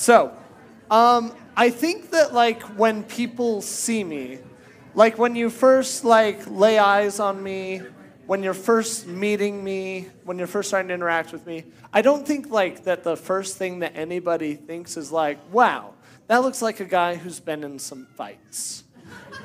So, um, I think that like when people see me, like when you first like lay eyes on me, when you're first meeting me, when you're first starting to interact with me, I don't think like that the first thing that anybody thinks is like, wow, that looks like a guy who's been in some fights.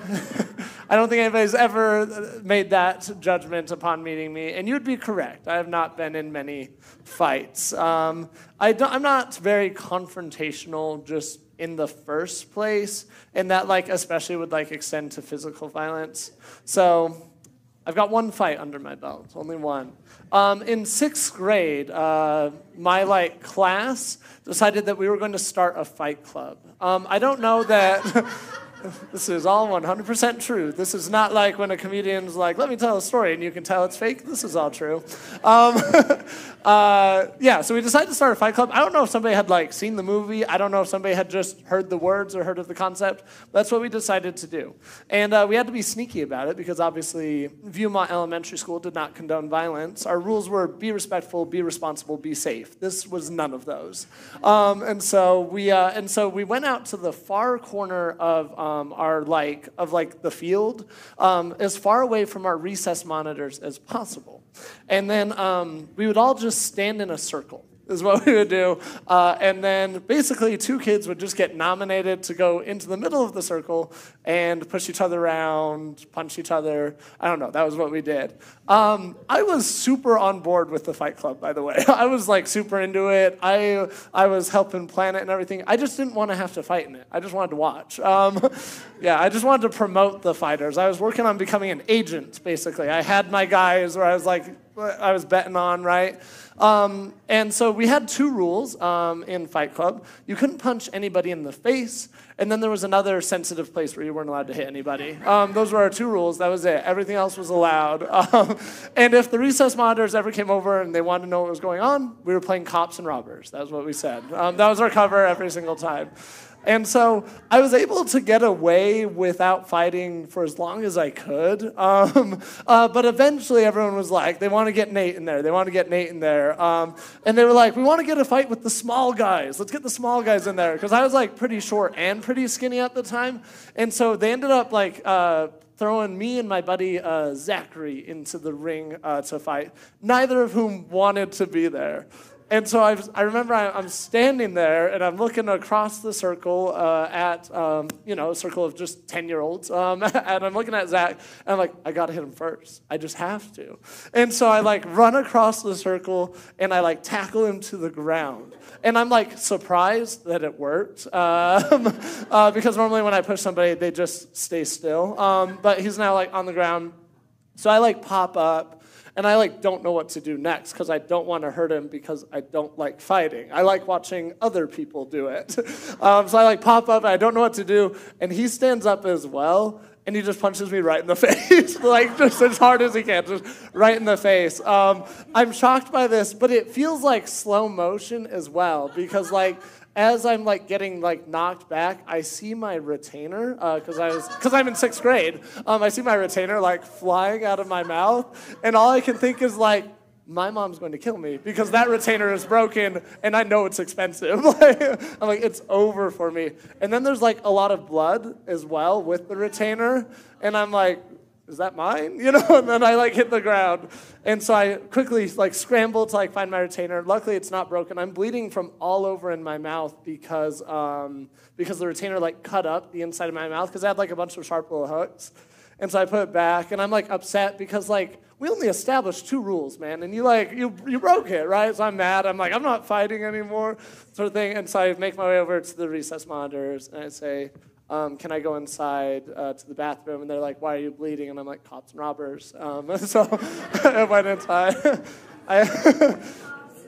I don't think anybody's ever made that judgment upon meeting me, and you'd be correct. I have not been in many fights. Um, I am not very confrontational just in the first place, and that like especially would like extend to physical violence. So I've got one fight under my belt, only one. Um, in sixth grade, uh, my like class decided that we were going to start a fight club. Um, I don't know that. this is all 100% true. This is not like when a comedian's like, let me tell a story and you can tell it's fake. This is all true. Um, uh, yeah, so we decided to start a fight club. I don't know if somebody had like seen the movie. I don't know if somebody had just heard the words or heard of the concept. That's what we decided to do. And uh, we had to be sneaky about it because obviously Viewmont Elementary School did not condone violence. Our rules were be respectful, be responsible, be safe. This was none of those. Um, and so we uh, and so we went out to the far corner of um, are like of like the field um, as far away from our recess monitors as possible. And then um, we would all just stand in a circle is what we would do. Uh, and then basically, two kids would just get nominated to go into the middle of the circle and push each other around, punch each other. I don't know. That was what we did. Um, I was super on board with the Fight Club, by the way. I was like super into it. I I was helping plan it and everything. I just didn't want to have to fight in it. I just wanted to watch. Um, yeah, I just wanted to promote the fighters. I was working on becoming an agent, basically. I had my guys where I was like, I was betting on, right? Um, and so we had two rules um, in Fight Club. You couldn't punch anybody in the face, and then there was another sensitive place where you weren't allowed to hit anybody. Um, those were our two rules. That was it. Everything else was allowed. Um, and if the recess monitors ever came over and they wanted to know what was going on, we were playing cops and robbers. That was what we said. Um, that was our cover every single time. And so I was able to get away without fighting for as long as I could. Um, uh, but eventually, everyone was like, they want to get Nate in there. They want to get Nate in there. Um, and they were like, we want to get a fight with the small guys. Let's get the small guys in there. Because I was like pretty short and pretty skinny at the time. And so they ended up like, uh, throwing me and my buddy uh, Zachary into the ring uh, to fight, neither of whom wanted to be there. And so I, I remember I, am standing there and I'm looking across the circle uh, at, um, you know, a circle of just 10 year olds. Um, and I'm looking at Zach and I'm like, I got to hit him first. I just have to. And so I like run across the circle and I like tackle him to the ground. And I'm like surprised that it worked um, uh, because normally when I push somebody, they just stay still. Um, but he's now like on the ground. So I like pop up and I like don't know what to do next because I don't want to hurt him because I don't like fighting. I like watching other people do it. Um, so I like pop up, I don't know what to do, and he stands up as well, and he just punches me right in the face, like just as hard as he can, just right in the face. Um, I'm shocked by this, but it feels like slow motion as well because like as I'm like getting like knocked back, I see my retainer because uh, I was because I'm in sixth grade. Um, I see my retainer like flying out of my mouth, and all I can think is like, my mom's going to kill me because that retainer is broken, and I know it's expensive. I'm like, it's over for me. And then there's like a lot of blood as well with the retainer, and I'm like, is that mine? You know, and then I like hit the ground. And so I quickly like scramble to like find my retainer. Luckily it's not broken. I'm bleeding from all over in my mouth because um, because the retainer like cut up the inside of my mouth because I had like a bunch of sharp little hooks. And so I put it back and I'm like upset because like we only established two rules, man, and you like you you broke it, right? So I'm mad. I'm like, I'm not fighting anymore, sort of thing. And so I make my way over to the recess monitors and I say, um, can I go inside uh, to the bathroom? And they're like, why are you bleeding? And I'm like, cops and robbers. Um, so I went inside. I,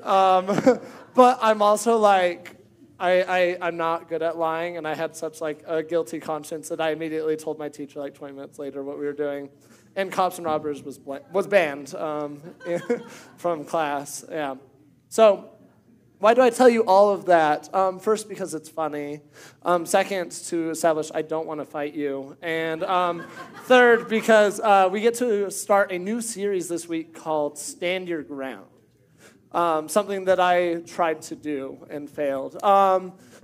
um, but I'm also like, I, I, I'm not good at lying, and I had such like a guilty conscience that I immediately told my teacher like 20 minutes later what we were doing. And cops and robbers was, was banned um, from class. Yeah. So why do I tell you all of that? Um, first, because it's funny. Um, second, to establish I don't want to fight you. And um, third, because uh, we get to start a new series this week called Stand Your Ground. um, something that I tried to do and failed.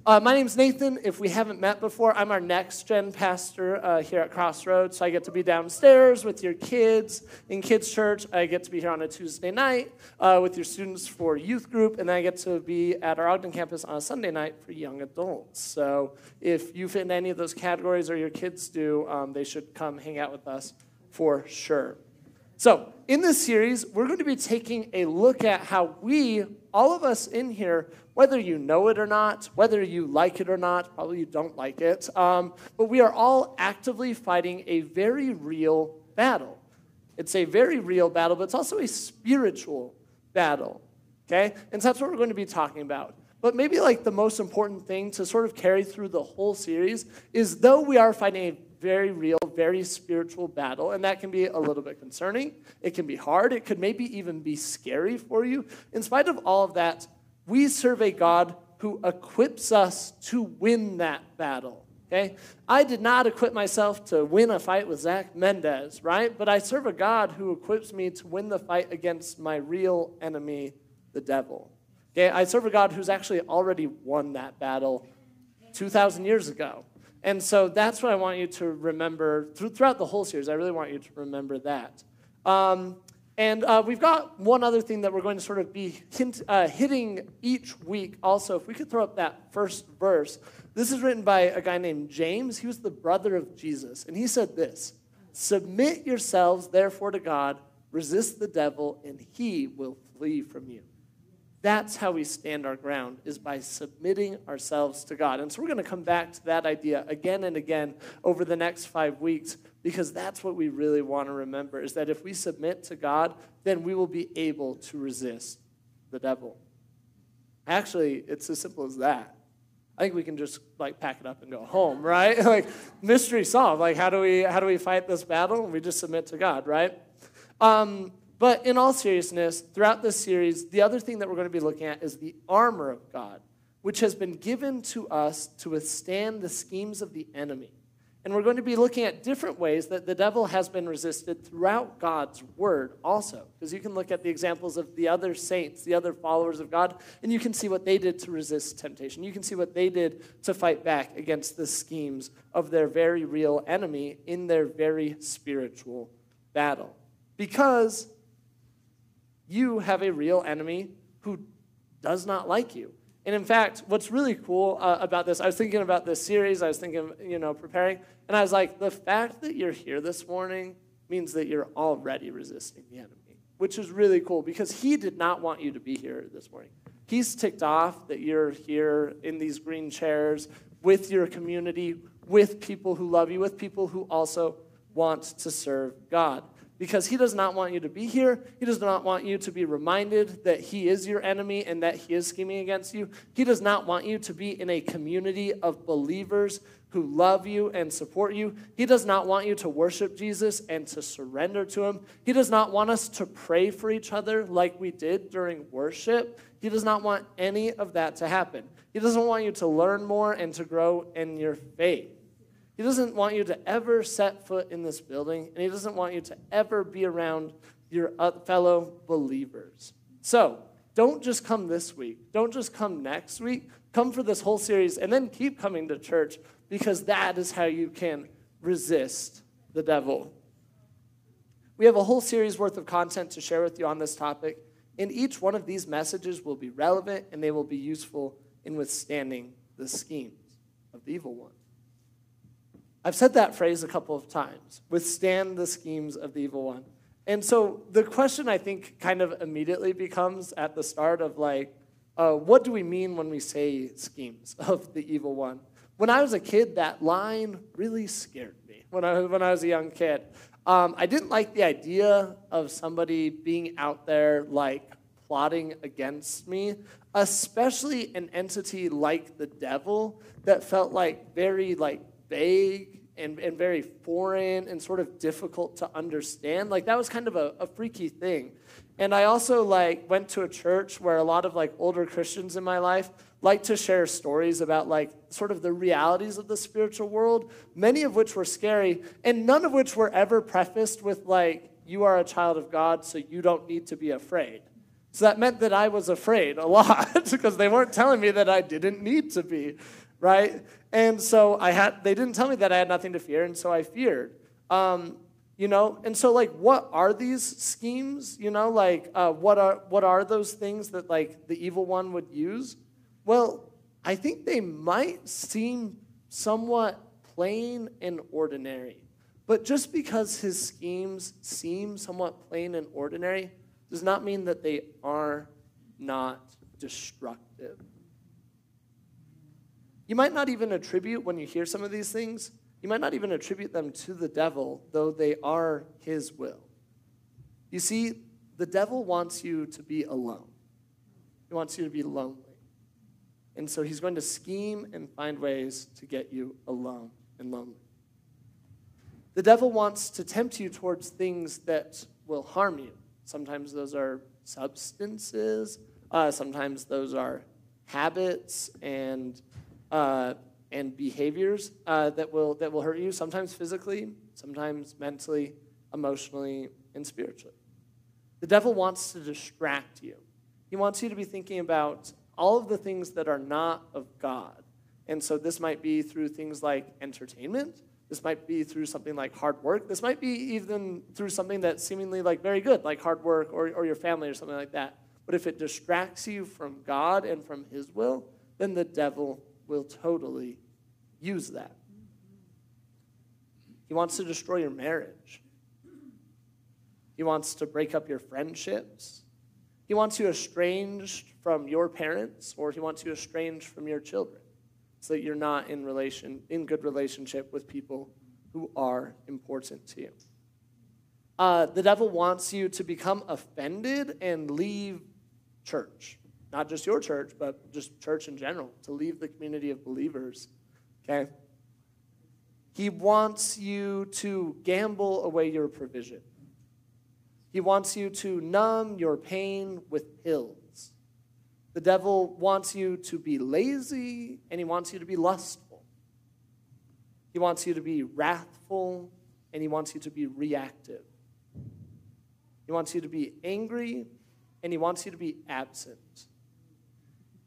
Uh, my name's Nathan. If we haven't met before, I'm our next gen pastor uh, here at Crossroads. So I get to be downstairs with your kids in kids' church. I get to be here on a Tuesday night uh, with your students for youth group, and then I get to be at our Ogden campus on a Sunday night for young adults. So if you fit in any of those categories or your kids do, um, they should come hang out with us for sure. So, in this series, we're going to be taking a look at how we, all of us in here, whether you know it or not, whether you like it or not, probably you don't like it, um, but we are all actively fighting a very real battle. It's a very real battle, but it's also a spiritual battle. Okay? And so that's what we're going to be talking about. But maybe like the most important thing to sort of carry through the whole series is though we are fighting a very real, very spiritual battle, and that can be a little bit concerning. It can be hard. It could maybe even be scary for you. In spite of all of that, we serve a God who equips us to win that battle. Okay? I did not equip myself to win a fight with Zach Mendez, right? But I serve a God who equips me to win the fight against my real enemy, the devil. Okay? I serve a God who's actually already won that battle 2,000 years ago. And so that's what I want you to remember throughout the whole series. I really want you to remember that. Um, and uh, we've got one other thing that we're going to sort of be hint, uh, hitting each week also. If we could throw up that first verse. This is written by a guy named James. He was the brother of Jesus. And he said this Submit yourselves, therefore, to God, resist the devil, and he will flee from you. That's how we stand our ground, is by submitting ourselves to God. And so we're going to come back to that idea again and again over the next five weeks because that's what we really want to remember is that if we submit to God, then we will be able to resist the devil. Actually, it's as simple as that. I think we can just like pack it up and go home, right? like mystery solved. Like how do we how do we fight this battle? We just submit to God, right? Um, but in all seriousness, throughout this series, the other thing that we're going to be looking at is the armor of God, which has been given to us to withstand the schemes of the enemy. And we're going to be looking at different ways that the devil has been resisted throughout God's word also. Because you can look at the examples of the other saints, the other followers of God, and you can see what they did to resist temptation. You can see what they did to fight back against the schemes of their very real enemy in their very spiritual battle. Because you have a real enemy who does not like you. And in fact, what's really cool uh, about this, I was thinking about this series, I was thinking, you know, preparing, and I was like, the fact that you're here this morning means that you're already resisting the enemy, which is really cool because he did not want you to be here this morning. He's ticked off that you're here in these green chairs with your community, with people who love you, with people who also want to serve God because he does not want you to be here. He does not want you to be reminded that he is your enemy and that he is scheming against you. He does not want you to be in a community of believers who love you and support you. He does not want you to worship Jesus and to surrender to him. He does not want us to pray for each other like we did during worship. He does not want any of that to happen. He doesn't want you to learn more and to grow in your faith. He doesn't want you to ever set foot in this building, and He doesn't want you to ever be around your fellow believers. So, don't just come this week. Don't just come next week. Come for this whole series and then keep coming to church because that is how you can resist the devil. We have a whole series worth of content to share with you on this topic, and each one of these messages will be relevant and they will be useful in withstanding the schemes of the evil one. I've said that phrase a couple of times withstand the schemes of the evil one. And so the question I think kind of immediately becomes at the start of like, uh, what do we mean when we say schemes of the evil one? When I was a kid, that line really scared me when I, when I was a young kid. Um, I didn't like the idea of somebody being out there like plotting against me, especially an entity like the devil that felt like very like vague and, and very foreign and sort of difficult to understand. Like that was kind of a, a freaky thing. And I also like went to a church where a lot of like older Christians in my life like to share stories about like sort of the realities of the spiritual world, many of which were scary, and none of which were ever prefaced with like, you are a child of God, so you don't need to be afraid. So that meant that I was afraid a lot because they weren't telling me that I didn't need to be, right? And so I had, they didn't tell me that I had nothing to fear, and so I feared. Um, you know, and so like, what are these schemes? You know, like, uh, what are what are those things that like the evil one would use? Well, I think they might seem somewhat plain and ordinary. But just because his schemes seem somewhat plain and ordinary does not mean that they are not destructive. You might not even attribute, when you hear some of these things, you might not even attribute them to the devil, though they are his will. You see, the devil wants you to be alone, he wants you to be lonely. And so he's going to scheme and find ways to get you alone and lonely. The devil wants to tempt you towards things that will harm you. Sometimes those are substances, uh, sometimes those are habits and, uh, and behaviors uh, that, will, that will hurt you, sometimes physically, sometimes mentally, emotionally, and spiritually. The devil wants to distract you. He wants you to be thinking about all of the things that are not of God. And so this might be through things like entertainment. This might be through something like hard work. This might be even through something that's seemingly like very good, like hard work or, or your family or something like that. But if it distracts you from God and from His will, then the devil will totally use that. He wants to destroy your marriage. He wants to break up your friendships. He wants you estranged from your parents, or he wants you estranged from your children, so that you're not in relation in good relationship with people who are important to you. Uh, the devil wants you to become offended and leave church, not just your church, but just church in general, to leave the community of believers. Okay. He wants you to gamble away your provision. He wants you to numb your pain with pills. The devil wants you to be lazy and he wants you to be lustful. He wants you to be wrathful and he wants you to be reactive. He wants you to be angry and he wants you to be absent.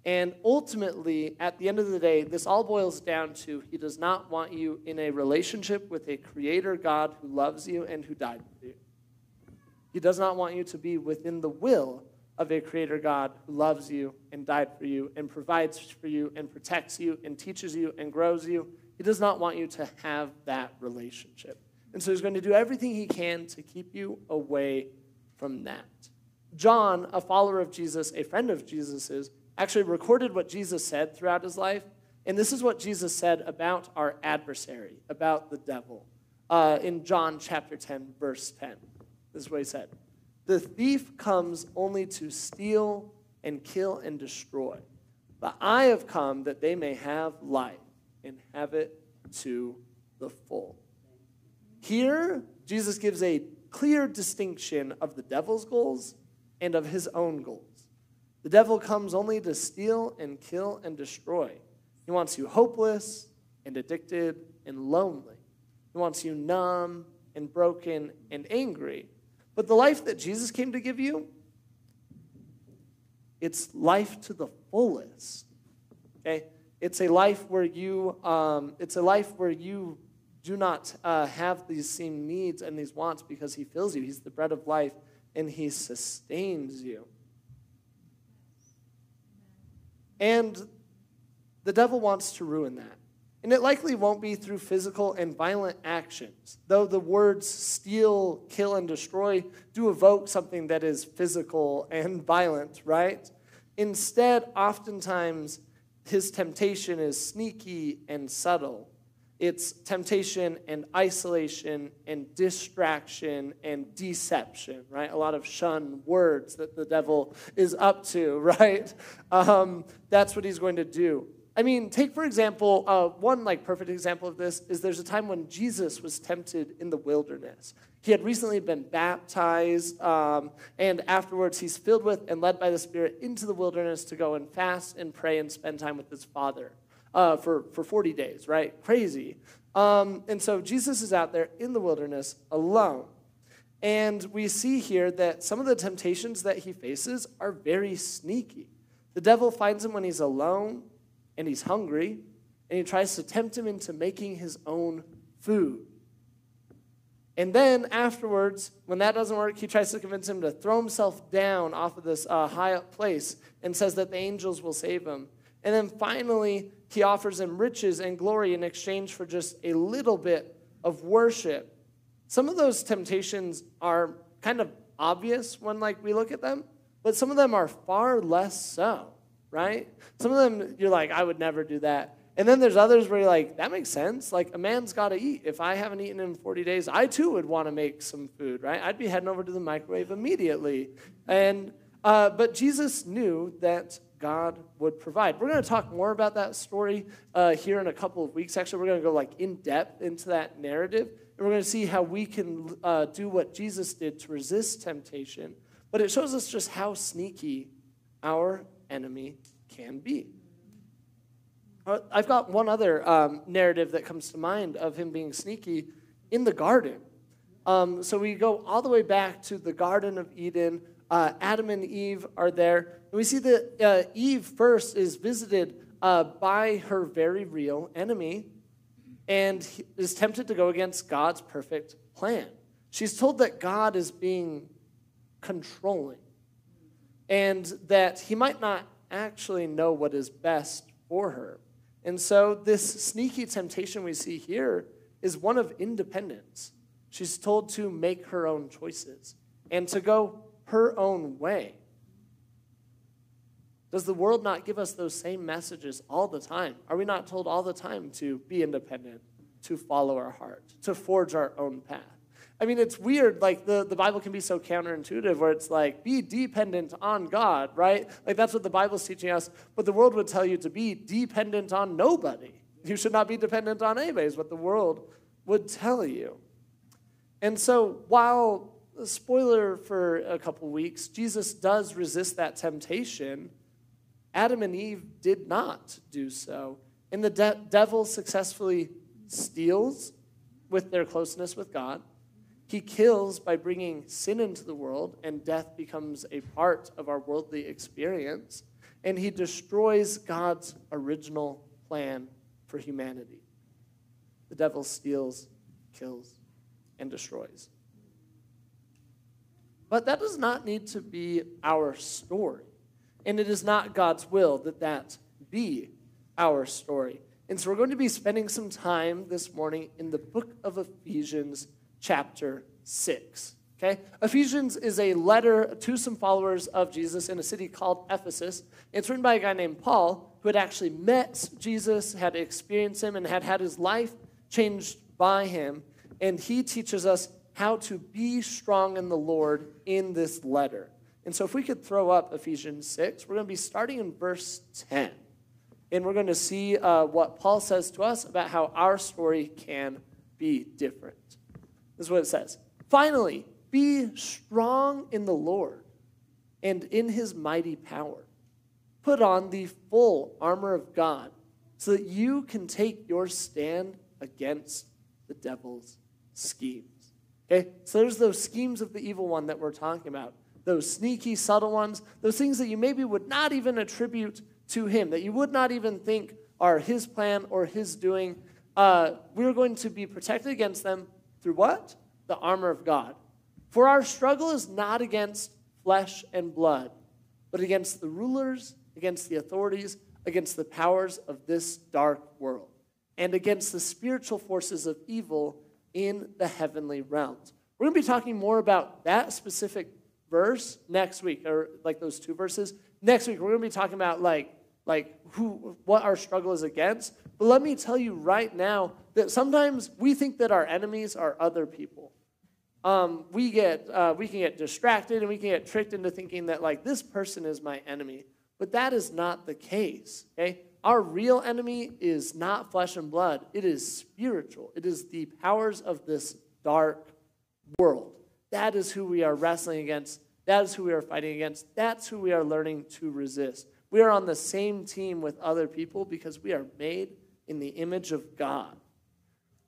And ultimately, at the end of the day, this all boils down to he does not want you in a relationship with a creator God who loves you and who died for you. He does not want you to be within the will of a creator God who loves you and died for you and provides for you and protects you and teaches you and grows you. He does not want you to have that relationship. And so he's going to do everything he can to keep you away from that. John, a follower of Jesus, a friend of Jesus's, actually recorded what Jesus said throughout his life. And this is what Jesus said about our adversary, about the devil, uh, in John chapter 10, verse 10. This is what he said The thief comes only to steal and kill and destroy. But I have come that they may have life and have it to the full. Here, Jesus gives a clear distinction of the devil's goals and of his own goals. The devil comes only to steal and kill and destroy. He wants you hopeless and addicted and lonely. He wants you numb and broken and angry. But the life that Jesus came to give you, it's life to the fullest. Okay? It's a life where you, um, it's a life where you do not uh, have these same needs and these wants because He fills you. He's the bread of life and He sustains you. And the devil wants to ruin that. And it likely won't be through physical and violent actions, though the words steal, kill, and destroy do evoke something that is physical and violent, right? Instead, oftentimes, his temptation is sneaky and subtle. It's temptation and isolation and distraction and deception, right? A lot of shun words that the devil is up to, right? Um, that's what he's going to do. I mean, take for example, uh, one like perfect example of this is there's a time when Jesus was tempted in the wilderness. He had recently been baptized, um, and afterwards he's filled with and led by the Spirit into the wilderness to go and fast and pray and spend time with his Father uh, for, for 40 days, right? Crazy. Um, and so Jesus is out there in the wilderness alone. And we see here that some of the temptations that he faces are very sneaky. The devil finds him when he's alone and he's hungry, and he tries to tempt him into making his own food. And then afterwards, when that doesn't work, he tries to convince him to throw himself down off of this uh, high up place and says that the angels will save him. And then finally, he offers him riches and glory in exchange for just a little bit of worship. Some of those temptations are kind of obvious when like we look at them, but some of them are far less so, right? Some of them you're like, I would never do that. And then there's others where you're like, that makes sense. Like, a man's got to eat. If I haven't eaten in 40 days, I too would want to make some food, right? I'd be heading over to the microwave immediately. And, uh, but Jesus knew that God would provide. We're going to talk more about that story uh, here in a couple of weeks. Actually, we're going to go like in depth into that narrative. And we're going to see how we can uh, do what Jesus did to resist temptation. But it shows us just how sneaky our enemy can be. Uh, I've got one other um, narrative that comes to mind of him being sneaky in the garden. Um, so we go all the way back to the Garden of Eden. Uh, Adam and Eve are there. And we see that uh, Eve first is visited uh, by her very real enemy and is tempted to go against God's perfect plan. She's told that God is being controlling and that he might not actually know what is best for her. And so, this sneaky temptation we see here is one of independence. She's told to make her own choices and to go her own way. Does the world not give us those same messages all the time? Are we not told all the time to be independent, to follow our heart, to forge our own path? I mean, it's weird. Like, the, the Bible can be so counterintuitive where it's like, be dependent on God, right? Like, that's what the Bible's teaching us. But the world would tell you to be dependent on nobody. You should not be dependent on anybody, is what the world would tell you. And so, while, spoiler for a couple weeks, Jesus does resist that temptation, Adam and Eve did not do so. And the de- devil successfully steals with their closeness with God he kills by bringing sin into the world, and death becomes a part of our worldly experience. And he destroys God's original plan for humanity. The devil steals, kills, and destroys. But that does not need to be our story. And it is not God's will that that be our story. And so we're going to be spending some time this morning in the book of Ephesians chapter 6. Okay? Ephesians is a letter to some followers of Jesus in a city called Ephesus. It's written by a guy named Paul who had actually met Jesus, had experienced him, and had had his life changed by him. And he teaches us how to be strong in the Lord in this letter. And so, if we could throw up Ephesians 6, we're going to be starting in verse 10. And we're going to see uh, what Paul says to us about how our story can be different. This is what it says. Finally, be strong in the Lord and in his mighty power. Put on the full armor of God so that you can take your stand against the devil's schemes. Okay? So there's those schemes of the evil one that we're talking about. Those sneaky, subtle ones, those things that you maybe would not even attribute to him, that you would not even think are his plan or his doing. Uh, we're going to be protected against them through what? The armor of God. For our struggle is not against flesh and blood, but against the rulers, against the authorities, against the powers of this dark world, and against the spiritual forces of evil in the heavenly realms. We're going to be talking more about that specific verse next week, or like those two verses. Next week, we're going to be talking about like like who what our struggle is against. But let me tell you right now that sometimes we think that our enemies are other people. Um, we get uh, we can get distracted and we can get tricked into thinking that like this person is my enemy, but that is not the case. Okay, our real enemy is not flesh and blood; it is spiritual. It is the powers of this dark world. That is who we are wrestling against. That is who we are fighting against. That's who we are learning to resist. We are on the same team with other people because we are made in the image of God.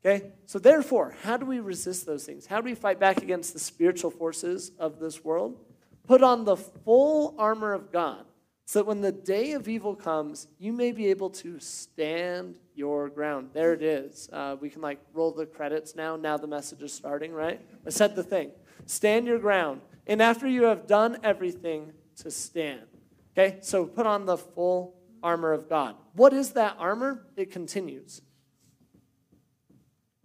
Okay? So, therefore, how do we resist those things? How do we fight back against the spiritual forces of this world? Put on the full armor of God so that when the day of evil comes, you may be able to stand your ground. There it is. Uh, we can like roll the credits now. Now the message is starting, right? I said the thing. Stand your ground. And after you have done everything, to stand. Okay, so put on the full armor of God. What is that armor? It continues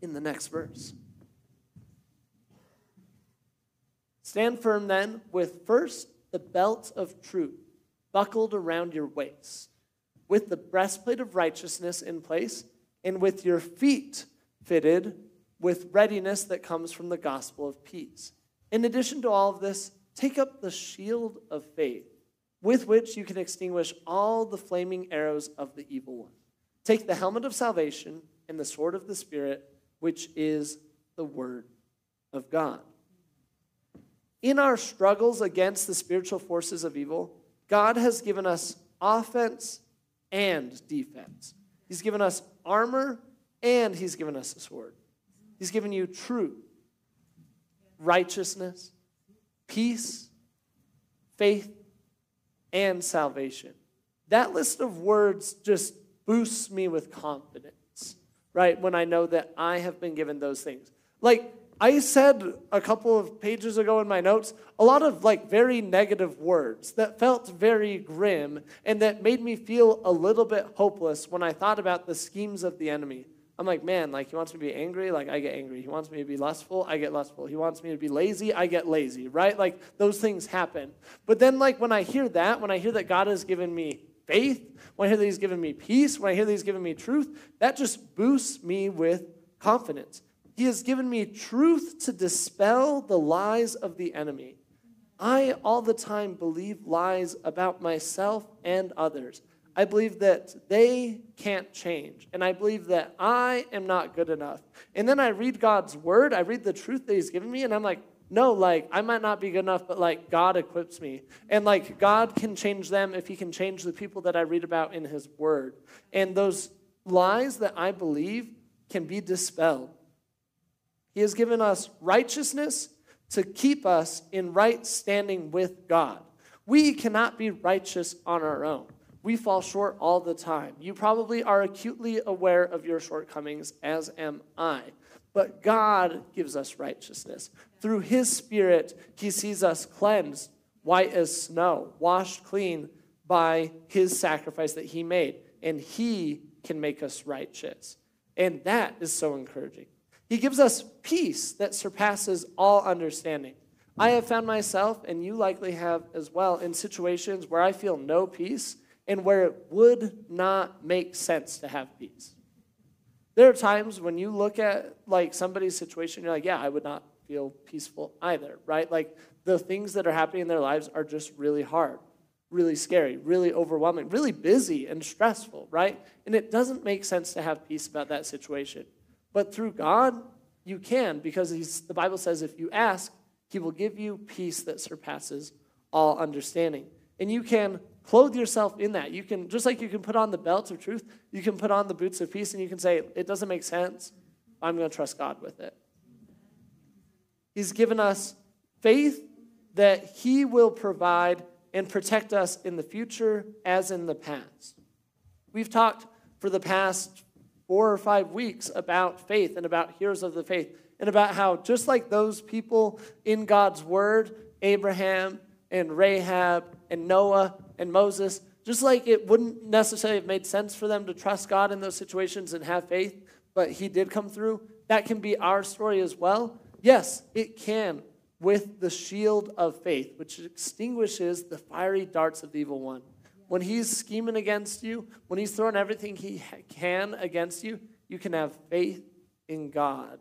in the next verse. Stand firm then with first the belt of truth buckled around your waist, with the breastplate of righteousness in place, and with your feet fitted with readiness that comes from the gospel of peace. In addition to all of this, take up the shield of faith, with which you can extinguish all the flaming arrows of the evil one. Take the helmet of salvation and the sword of the Spirit, which is the word of God. In our struggles against the spiritual forces of evil, God has given us offense and defense. He's given us armor and He's given us a sword. He's given you truth, righteousness, peace, faith, and salvation. That list of words just boosts me with confidence, right? When I know that I have been given those things. Like, I said a couple of pages ago in my notes a lot of like very negative words that felt very grim and that made me feel a little bit hopeless when I thought about the schemes of the enemy. I'm like, man, like he wants me to be angry, like I get angry. He wants me to be lustful, I get lustful. He wants me to be lazy, I get lazy, right? Like those things happen. But then like when I hear that, when I hear that God has given me faith, when I hear that he's given me peace, when I hear that he's given me truth, that just boosts me with confidence. He has given me truth to dispel the lies of the enemy. I all the time believe lies about myself and others. I believe that they can't change. And I believe that I am not good enough. And then I read God's word, I read the truth that He's given me, and I'm like, no, like, I might not be good enough, but like, God equips me. And like, God can change them if He can change the people that I read about in His word. And those lies that I believe can be dispelled. He has given us righteousness to keep us in right standing with God. We cannot be righteous on our own. We fall short all the time. You probably are acutely aware of your shortcomings, as am I. But God gives us righteousness. Through His Spirit, He sees us cleansed, white as snow, washed clean by His sacrifice that He made. And He can make us righteous. And that is so encouraging. He gives us peace that surpasses all understanding. I have found myself, and you likely have as well, in situations where I feel no peace and where it would not make sense to have peace. There are times when you look at like somebody's situation, you're like, yeah, I would not feel peaceful either, right? Like the things that are happening in their lives are just really hard, really scary, really overwhelming, really busy and stressful, right? And it doesn't make sense to have peace about that situation. But through God, you can because the Bible says if you ask, He will give you peace that surpasses all understanding. And you can clothe yourself in that. You can, just like you can put on the belt of truth, you can put on the boots of peace and you can say, it doesn't make sense. I'm going to trust God with it. He's given us faith that He will provide and protect us in the future as in the past. We've talked for the past four or five weeks about faith and about heroes of the faith and about how, just like those people in God's word, Abraham and Rahab and Noah and Moses, just like it wouldn't necessarily have made sense for them to trust God in those situations and have faith, but He did come through, that can be our story as well. Yes, it can with the shield of faith, which extinguishes the fiery darts of the evil one when he's scheming against you, when he's throwing everything he can against you, you can have faith in God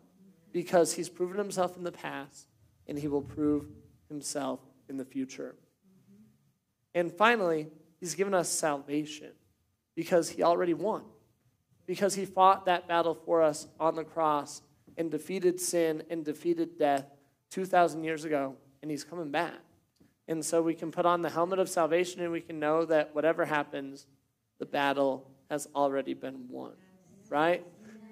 because he's proven himself in the past and he will prove himself in the future. And finally, he's given us salvation because he already won, because he fought that battle for us on the cross and defeated sin and defeated death 2,000 years ago, and he's coming back. And so we can put on the helmet of salvation and we can know that whatever happens, the battle has already been won, right?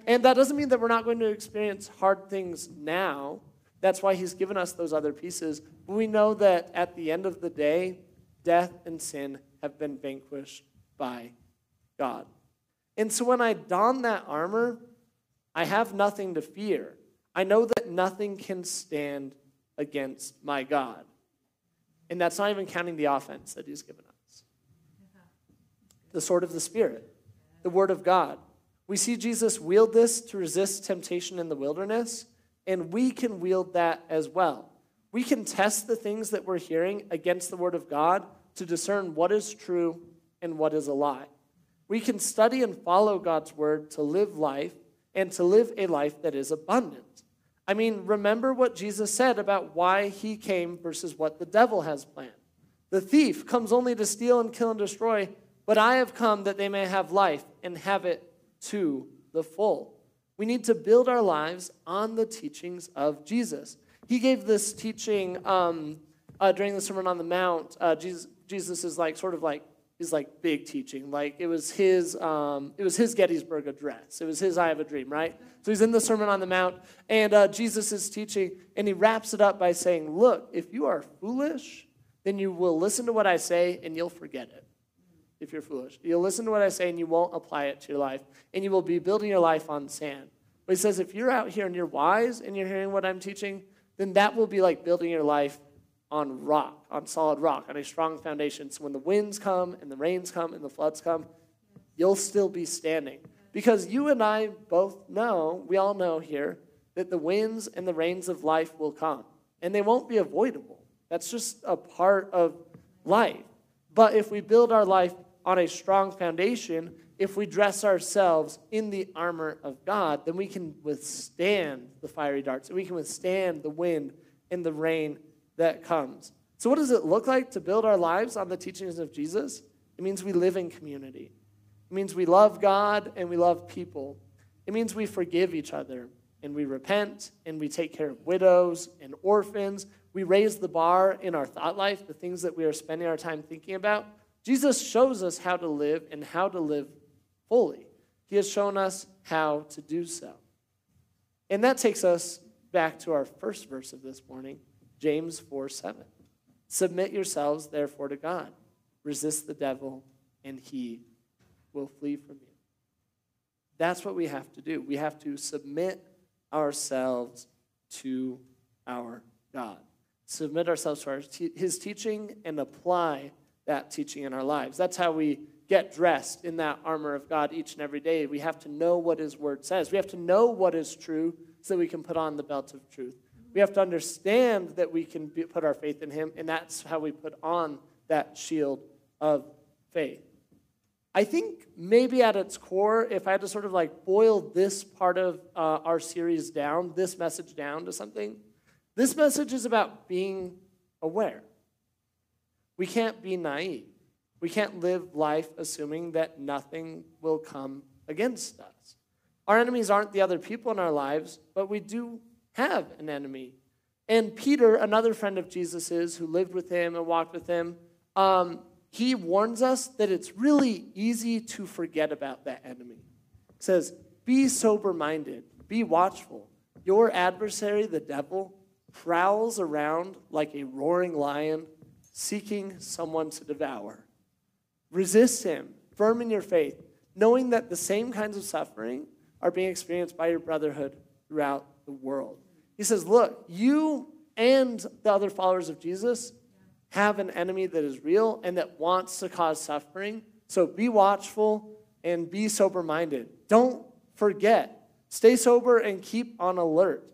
And that doesn't mean that we're not going to experience hard things now. That's why he's given us those other pieces. But we know that at the end of the day, death and sin have been vanquished by God. And so when I don that armor, I have nothing to fear. I know that nothing can stand against my God. And that's not even counting the offense that he's given us. The sword of the Spirit, the word of God. We see Jesus wield this to resist temptation in the wilderness, and we can wield that as well. We can test the things that we're hearing against the word of God to discern what is true and what is a lie. We can study and follow God's word to live life and to live a life that is abundant. I mean, remember what Jesus said about why he came versus what the devil has planned. The thief comes only to steal and kill and destroy, but I have come that they may have life and have it to the full. We need to build our lives on the teachings of Jesus. He gave this teaching um, uh, during the Sermon on the Mount. Uh, Jesus, Jesus is like sort of like his like big teaching. Like it was his um, it was his Gettysburg Address. It was his I Have a Dream, right? So he's in the Sermon on the Mount, and uh, Jesus is teaching, and he wraps it up by saying, "Look, if you are foolish, then you will listen to what I say, and you'll forget it." If you're foolish, you'll listen to what I say, and you won't apply it to your life, and you will be building your life on sand. But he says, if you're out here and you're wise and you're hearing what I'm teaching, then that will be like building your life on rock, on solid rock, on a strong foundation. So when the winds come and the rains come and the floods come, you'll still be standing. Because you and I both know, we all know here, that the winds and the rains of life will come. And they won't be avoidable. That's just a part of life. But if we build our life on a strong foundation, if we dress ourselves in the armor of God, then we can withstand the fiery darts, and we can withstand the wind and the rain that comes. So, what does it look like to build our lives on the teachings of Jesus? It means we live in community. It means we love God and we love people. It means we forgive each other and we repent and we take care of widows and orphans. We raise the bar in our thought life, the things that we are spending our time thinking about. Jesus shows us how to live and how to live fully. He has shown us how to do so. And that takes us back to our first verse of this morning James 4 7. Submit yourselves, therefore, to God. Resist the devil, and he will flee from you. That's what we have to do. We have to submit ourselves to our God. Submit ourselves to our, his teaching and apply that teaching in our lives. That's how we get dressed in that armor of God each and every day. We have to know what his word says. We have to know what is true so that we can put on the belt of truth. We have to understand that we can be, put our faith in Him, and that's how we put on that shield of faith. I think maybe at its core, if I had to sort of like boil this part of uh, our series down, this message down to something, this message is about being aware. We can't be naive. We can't live life assuming that nothing will come against us. Our enemies aren't the other people in our lives, but we do have an enemy. And Peter, another friend of Jesus's who lived with him and walked with him, um, he warns us that it's really easy to forget about that enemy. He says, Be sober minded, be watchful. Your adversary, the devil, prowls around like a roaring lion, seeking someone to devour. Resist him, firm in your faith, knowing that the same kinds of suffering are being experienced by your brotherhood throughout the world. He says, Look, you and the other followers of Jesus have an enemy that is real and that wants to cause suffering. So be watchful and be sober minded. Don't forget. Stay sober and keep on alert.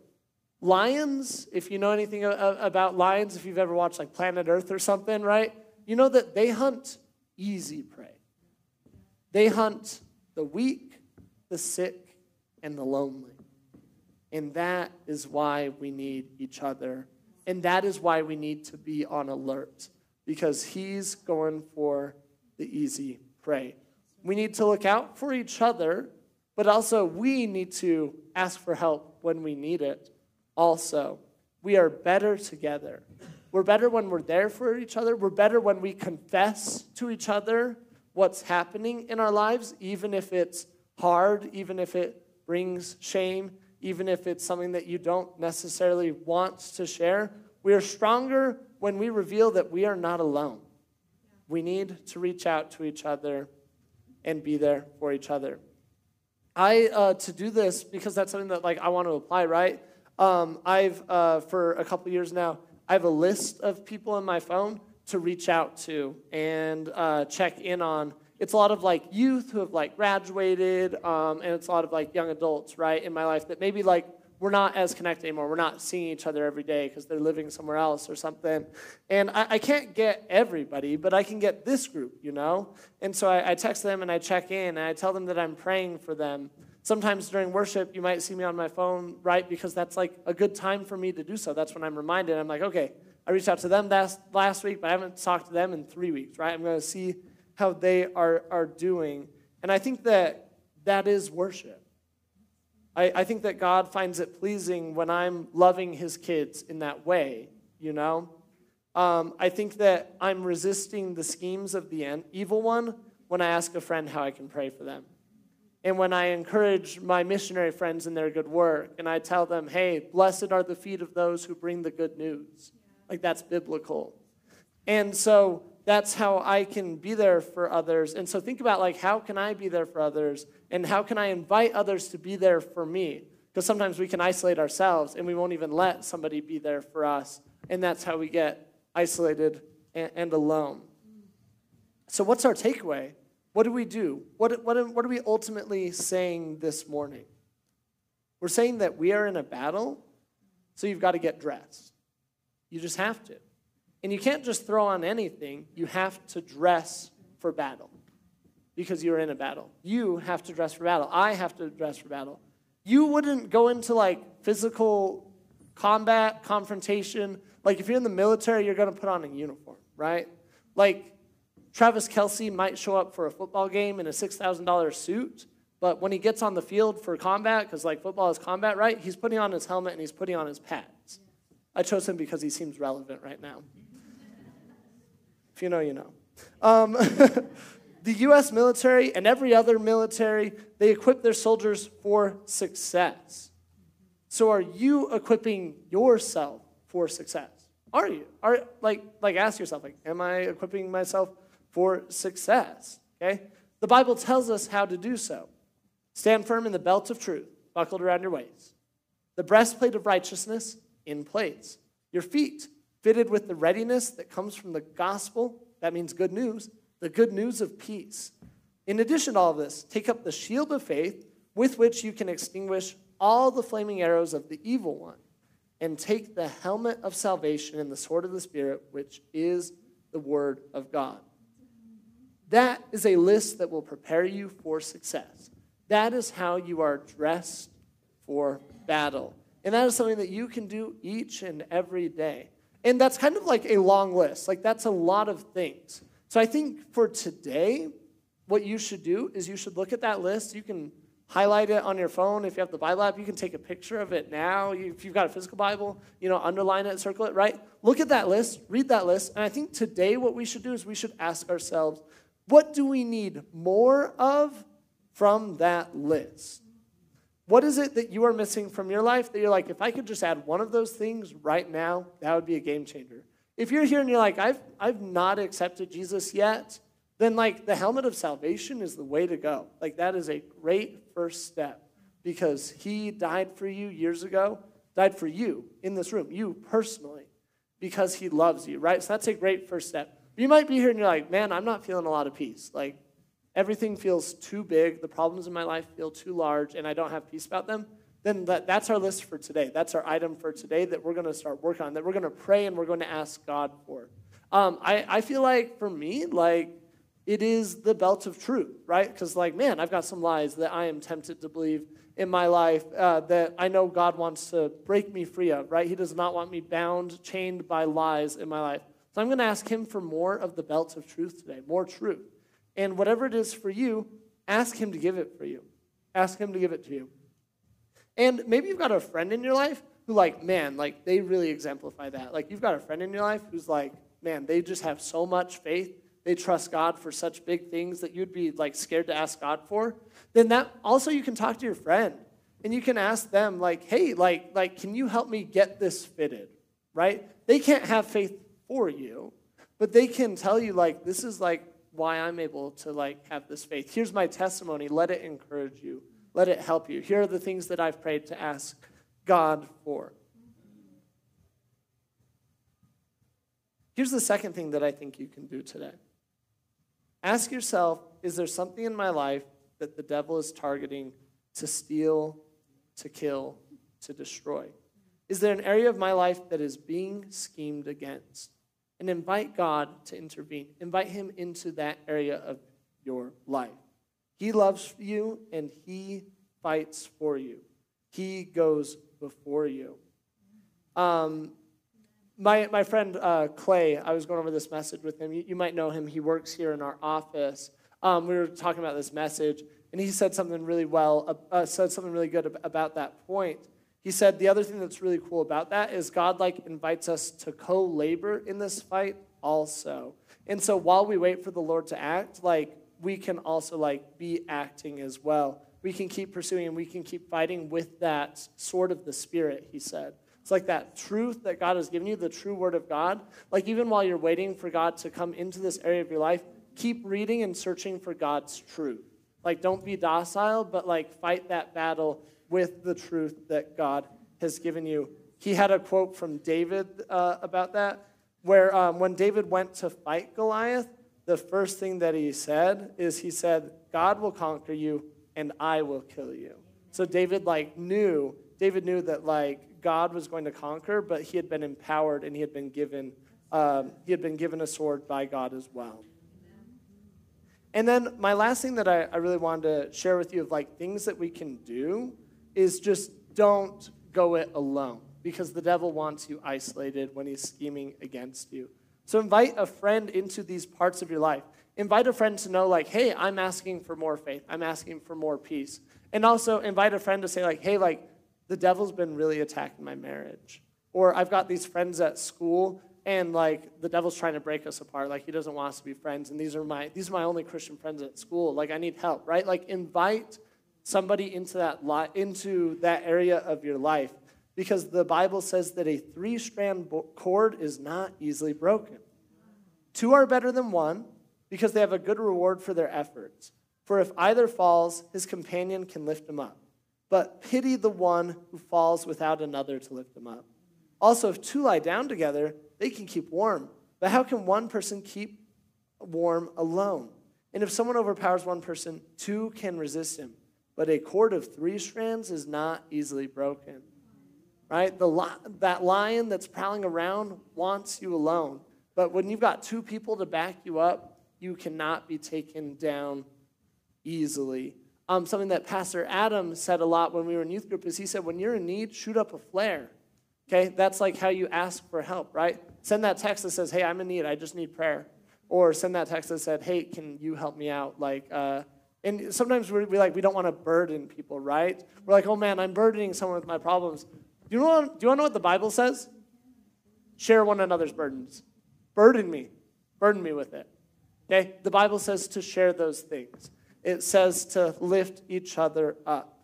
Lions, if you know anything about lions, if you've ever watched like Planet Earth or something, right? You know that they hunt easy prey. They hunt the weak, the sick, and the lonely. And that is why we need each other. And that is why we need to be on alert because he's going for the easy prey. We need to look out for each other, but also we need to ask for help when we need it. Also, we are better together. We're better when we're there for each other. We're better when we confess to each other what's happening in our lives, even if it's hard, even if it brings shame, even if it's something that you don't necessarily want to share. We are stronger when we reveal that we are not alone. We need to reach out to each other and be there for each other. I uh, to do this because that's something that like I want to apply. Right? Um, I've uh, for a couple years now. I have a list of people on my phone to reach out to and uh, check in on. It's a lot of like youth who have like graduated, um, and it's a lot of like young adults, right, in my life that maybe like we're not as connected anymore. We're not seeing each other every day because they're living somewhere else or something. And I, I, can't get everybody, but I can get this group, you know? And so I, I text them and I check in and I tell them that I'm praying for them. Sometimes during worship, you might see me on my phone, right? Because that's like a good time for me to do so. That's when I'm reminded. I'm like, okay, I reached out to them last, last week, but I haven't talked to them in three weeks, right? I'm going to see how they are, are doing. And I think that that is worship. I, I think that God finds it pleasing when I'm loving his kids in that way, you know? Um, I think that I'm resisting the schemes of the evil one when I ask a friend how I can pray for them. And when I encourage my missionary friends in their good work and I tell them, hey, blessed are the feet of those who bring the good news. Like that's biblical. And so that's how I can be there for others. And so think about like how can I be there for others and how can I invite others to be there for me? Because sometimes we can isolate ourselves and we won't even let somebody be there for us. And that's how we get isolated and, and alone. So, what's our takeaway? What do we do? What, what, what are we ultimately saying this morning? We're saying that we are in a battle, so you've got to get dressed. You just have to. And you can't just throw on anything, you have to dress for battle because you're in a battle. You have to dress for battle. I have to dress for battle. You wouldn't go into like physical combat, confrontation. Like if you're in the military, you're going to put on a uniform, right? Like Travis Kelce might show up for a football game in a $6,000 suit, but when he gets on the field for combat, because like football is combat, right? He's putting on his helmet and he's putting on his pads. I chose him because he seems relevant right now. If you know, you know. Um, the US military and every other military, they equip their soldiers for success. So are you equipping yourself for success? Are you? Are like like ask yourself like am I equipping myself for success? Okay? The Bible tells us how to do so. Stand firm in the belt of truth buckled around your waist. The breastplate of righteousness in place. Your feet fitted with the readiness that comes from the gospel, that means good news, the good news of peace. In addition to all this, take up the shield of faith with which you can extinguish all the flaming arrows of the evil one, and take the helmet of salvation and the sword of the Spirit, which is the word of God. That is a list that will prepare you for success. That is how you are dressed for battle. And that is something that you can do each and every day. And that's kind of like a long list. Like, that's a lot of things. So I think for today, what you should do is you should look at that list. You can highlight it on your phone. If you have the Bible app, you can take a picture of it now. If you've got a physical Bible, you know, underline it, circle it, right? Look at that list, read that list. And I think today what we should do is we should ask ourselves, what do we need more of from that list? What is it that you are missing from your life that you're like, if I could just add one of those things right now, that would be a game changer? If you're here and you're like, I've, I've not accepted Jesus yet, then like the helmet of salvation is the way to go. Like that is a great first step because he died for you years ago, died for you in this room, you personally, because he loves you, right? So that's a great first step. You might be here and you're like, man, I'm not feeling a lot of peace. Like everything feels too big, the problems in my life feel too large, and I don't have peace about them then that, that's our list for today. That's our item for today that we're going to start working on, that we're going to pray and we're going to ask God for. Um, I, I feel like for me, like, it is the belt of truth, right? Because, like, man, I've got some lies that I am tempted to believe in my life uh, that I know God wants to break me free of, right? He does not want me bound, chained by lies in my life. So I'm going to ask Him for more of the belt of truth today, more truth. And whatever it is for you, ask Him to give it for you. Ask Him to give it to you. And maybe you've got a friend in your life who, like, man, like, they really exemplify that. Like, you've got a friend in your life who's like, man, they just have so much faith. They trust God for such big things that you'd be, like, scared to ask God for. Then that also you can talk to your friend and you can ask them like, "Hey, like like can you help me get this fitted?" Right? They can't have faith for you, but they can tell you like this is like why I'm able to like have this faith. Here's my testimony. Let it encourage you. Let it help you. Here are the things that I've prayed to ask God for. Here's the second thing that I think you can do today. Ask yourself, is there something in my life that the devil is targeting to steal, to kill, to destroy? Is there an area of my life that is being schemed against? And invite God to intervene. Invite Him into that area of your life. He loves you and He fights for you, He goes before you. Um, my, my friend uh, Clay, I was going over this message with him. You, you might know him. He works here in our office. Um, we were talking about this message, and he said something really well, uh, said something really good about that point. He said the other thing that's really cool about that is God like invites us to co-labor in this fight also. And so while we wait for the Lord to act, like we can also like be acting as well. We can keep pursuing and we can keep fighting with that sword of the spirit, he said. It's like that truth that God has given you, the true word of God. Like even while you're waiting for God to come into this area of your life, keep reading and searching for God's truth. Like don't be docile, but like fight that battle with the truth that God has given you. He had a quote from David uh, about that, where um, when David went to fight Goliath, the first thing that he said is he said, God will conquer you and I will kill you. So David like knew, David knew that like God was going to conquer, but he had been empowered and he had been given, um, he had been given a sword by God as well. And then my last thing that I, I really wanted to share with you of like things that we can do is just don't go it alone because the devil wants you isolated when he's scheming against you. So invite a friend into these parts of your life. Invite a friend to know, like, hey, I'm asking for more faith. I'm asking for more peace. And also invite a friend to say, like, hey, like, the devil's been really attacking my marriage. Or I've got these friends at school and like the devil's trying to break us apart. Like he doesn't want us to be friends. And these are my these are my only Christian friends at school. Like I need help, right? Like invite somebody into that li- into that area of your life because the Bible says that a three-strand cord is not easily broken. Two are better than one because they have a good reward for their efforts. For if either falls, his companion can lift him up. But pity the one who falls without another to lift him up. Also, if two lie down together, they can keep warm. But how can one person keep warm alone? And if someone overpowers one person, two can resist him. But a cord of three strands is not easily broken. Right? The li- that lion that's prowling around wants you alone. But when you've got two people to back you up, you cannot be taken down easily um, something that Pastor Adam said a lot when we were in youth group is he said, when you're in need, shoot up a flare. Okay, that's like how you ask for help, right? Send that text that says, hey, I'm in need, I just need prayer. Or send that text that said, hey, can you help me out? Like, uh, and sometimes we we like, we don't want to burden people, right? We're like, oh man, I'm burdening someone with my problems. Do you, know, do you want to know what the Bible says? Share one another's burdens. Burden me. Burden me with it. Okay? The Bible says to share those things it says to lift each other up.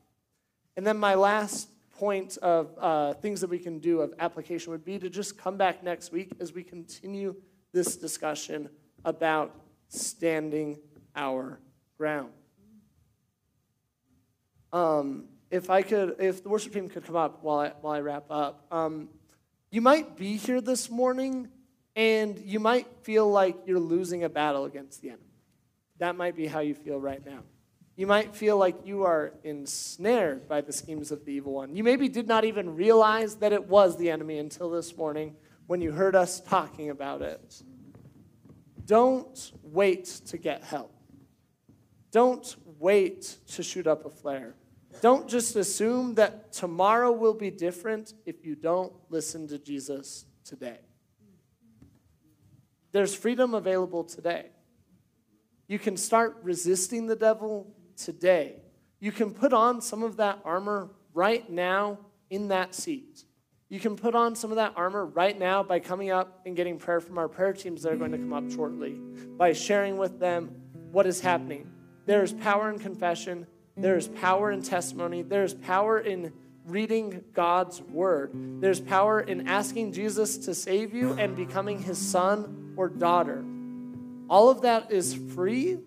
And then my last point of uh, things that we can do of application would be to just come back next week as we continue this discussion about standing our ground. Um, if I could, if the worship team could come up while I, while I wrap up, um, you might be here this morning and you might feel like you're losing a battle against the enemy. That might be how you feel right now. You might feel like you are ensnared by the schemes of the evil one. You maybe did not even realize that it was the enemy until this morning when you heard us talking about it. Don't wait to get help. Don't wait to shoot up a flare. Don't just assume that tomorrow will be different if you don't listen to Jesus today. There's freedom available today. You can start resisting the devil today. You can put on some of that armor right now in that seat. You can put on some of that armor right now by coming up and getting prayer from our prayer teams that are going to come up shortly, by sharing with them what is happening. There is power in confession, There is power in testimony. There is power in reading God's word. There's power in asking Jesus to save you and becoming his son or daughter. All of that is free.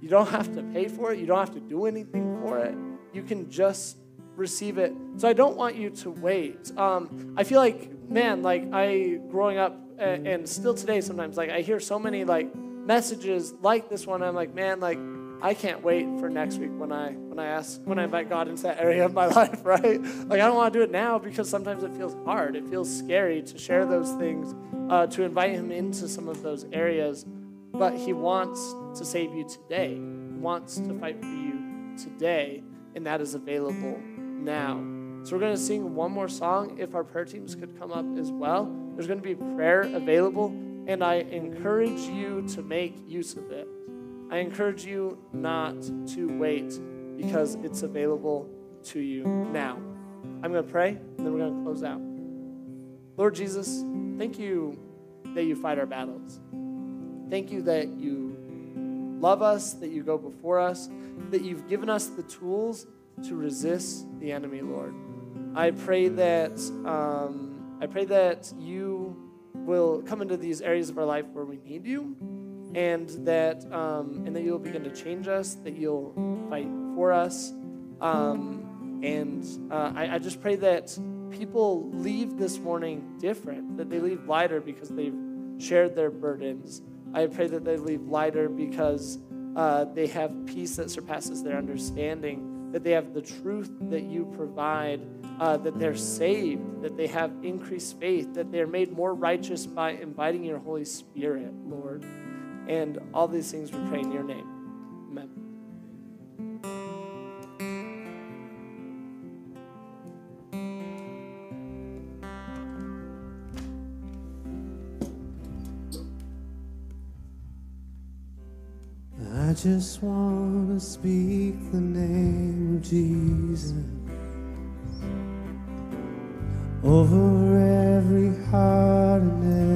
You don't have to pay for it, you don't have to do anything for it. You can just receive it. So I don't want you to wait. Um, I feel like, man, like I growing up and, and still today sometimes, like I hear so many like messages like this one. I'm like, man, like I can't wait for next week when I when I ask when I invite God into that area of my life, right? Like I don't want to do it now because sometimes it feels hard. It feels scary to share those things, uh, to invite Him into some of those areas. But He wants to save you today. He wants to fight for you today, and that is available now. So we're going to sing one more song. If our prayer teams could come up as well, there's going to be prayer available, and I encourage you to make use of it. I encourage you not to wait because it's available to you now. I'm going to pray, and then we're going to close out. Lord Jesus, thank you that you fight our battles. Thank you that you love us, that you go before us, that you've given us the tools to resist the enemy, Lord. I pray that um, I pray that you will come into these areas of our life where we need you, and that um, and that you'll begin to change us, that you'll fight for us, um, and uh, I, I just pray that people leave this morning different, that they leave lighter because they've shared their burdens. I pray that they leave lighter because uh, they have peace that surpasses their understanding that they have the truth that you provide, uh, that they're saved, that they have increased faith, that they're made more righteous by inviting your Holy Spirit, Lord. And all these things we pray in your name. Amen. I just want to speak the name of Jesus over every heart and every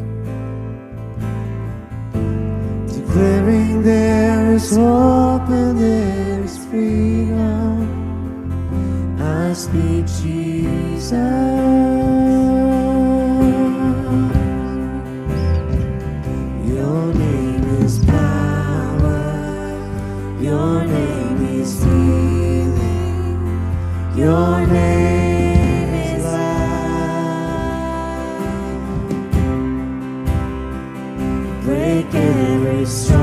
Declaring there is hope and there is freedom. I speak Jesus. Your name is power. Your name is healing. Your name every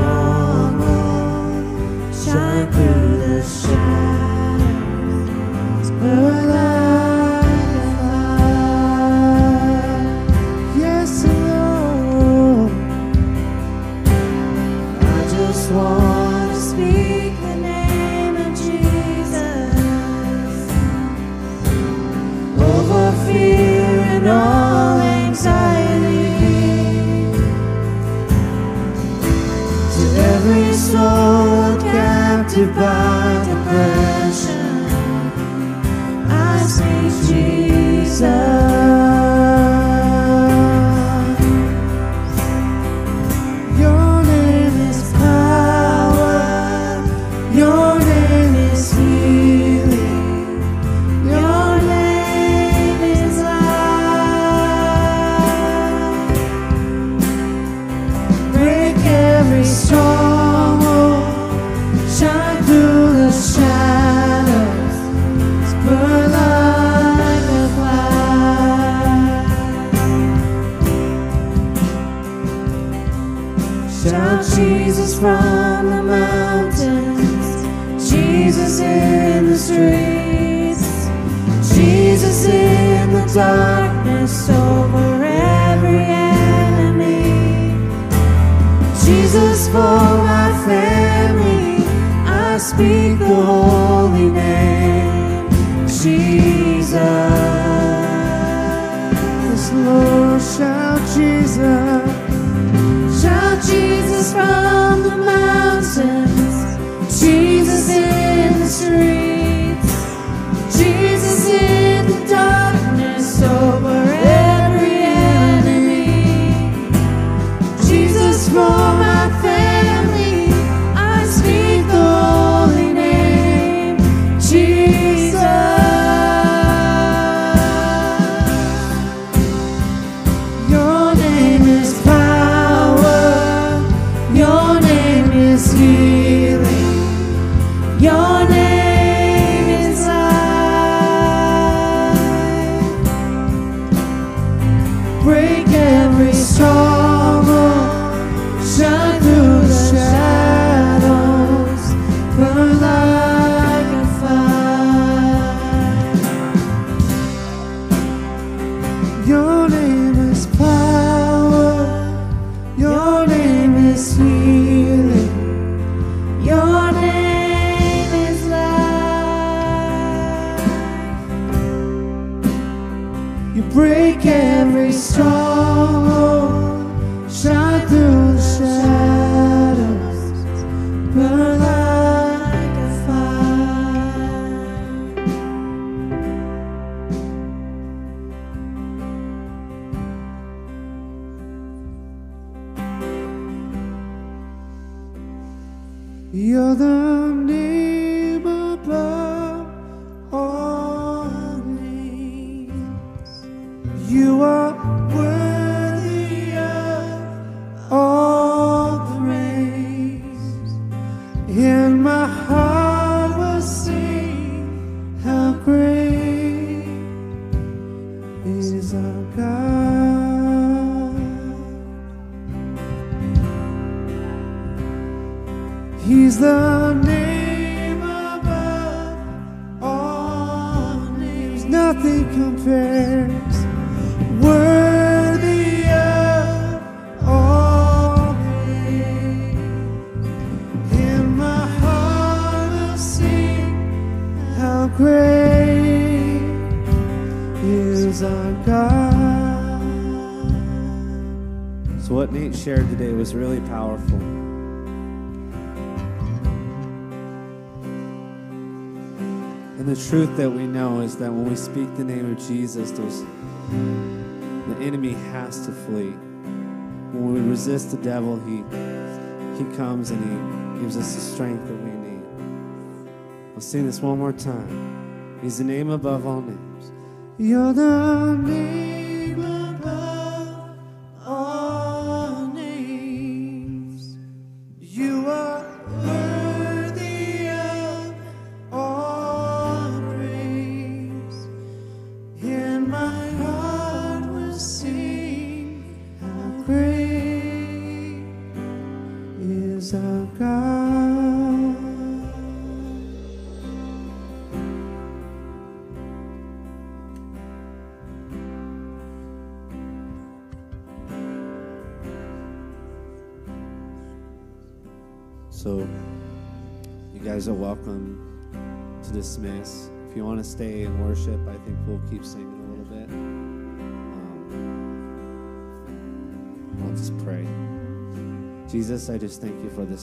God. So, what Nate shared today was really powerful. And the truth that we know is that when we speak the name of Jesus, there's the enemy has to flee. When we resist the devil, he he comes and he gives us the strength that we need. I'll sing this one more time. He's the name above all names. You're the name dismiss. If you want to stay and worship, I think we'll keep singing a little bit. Um, I'll just pray. Jesus, I just thank you for this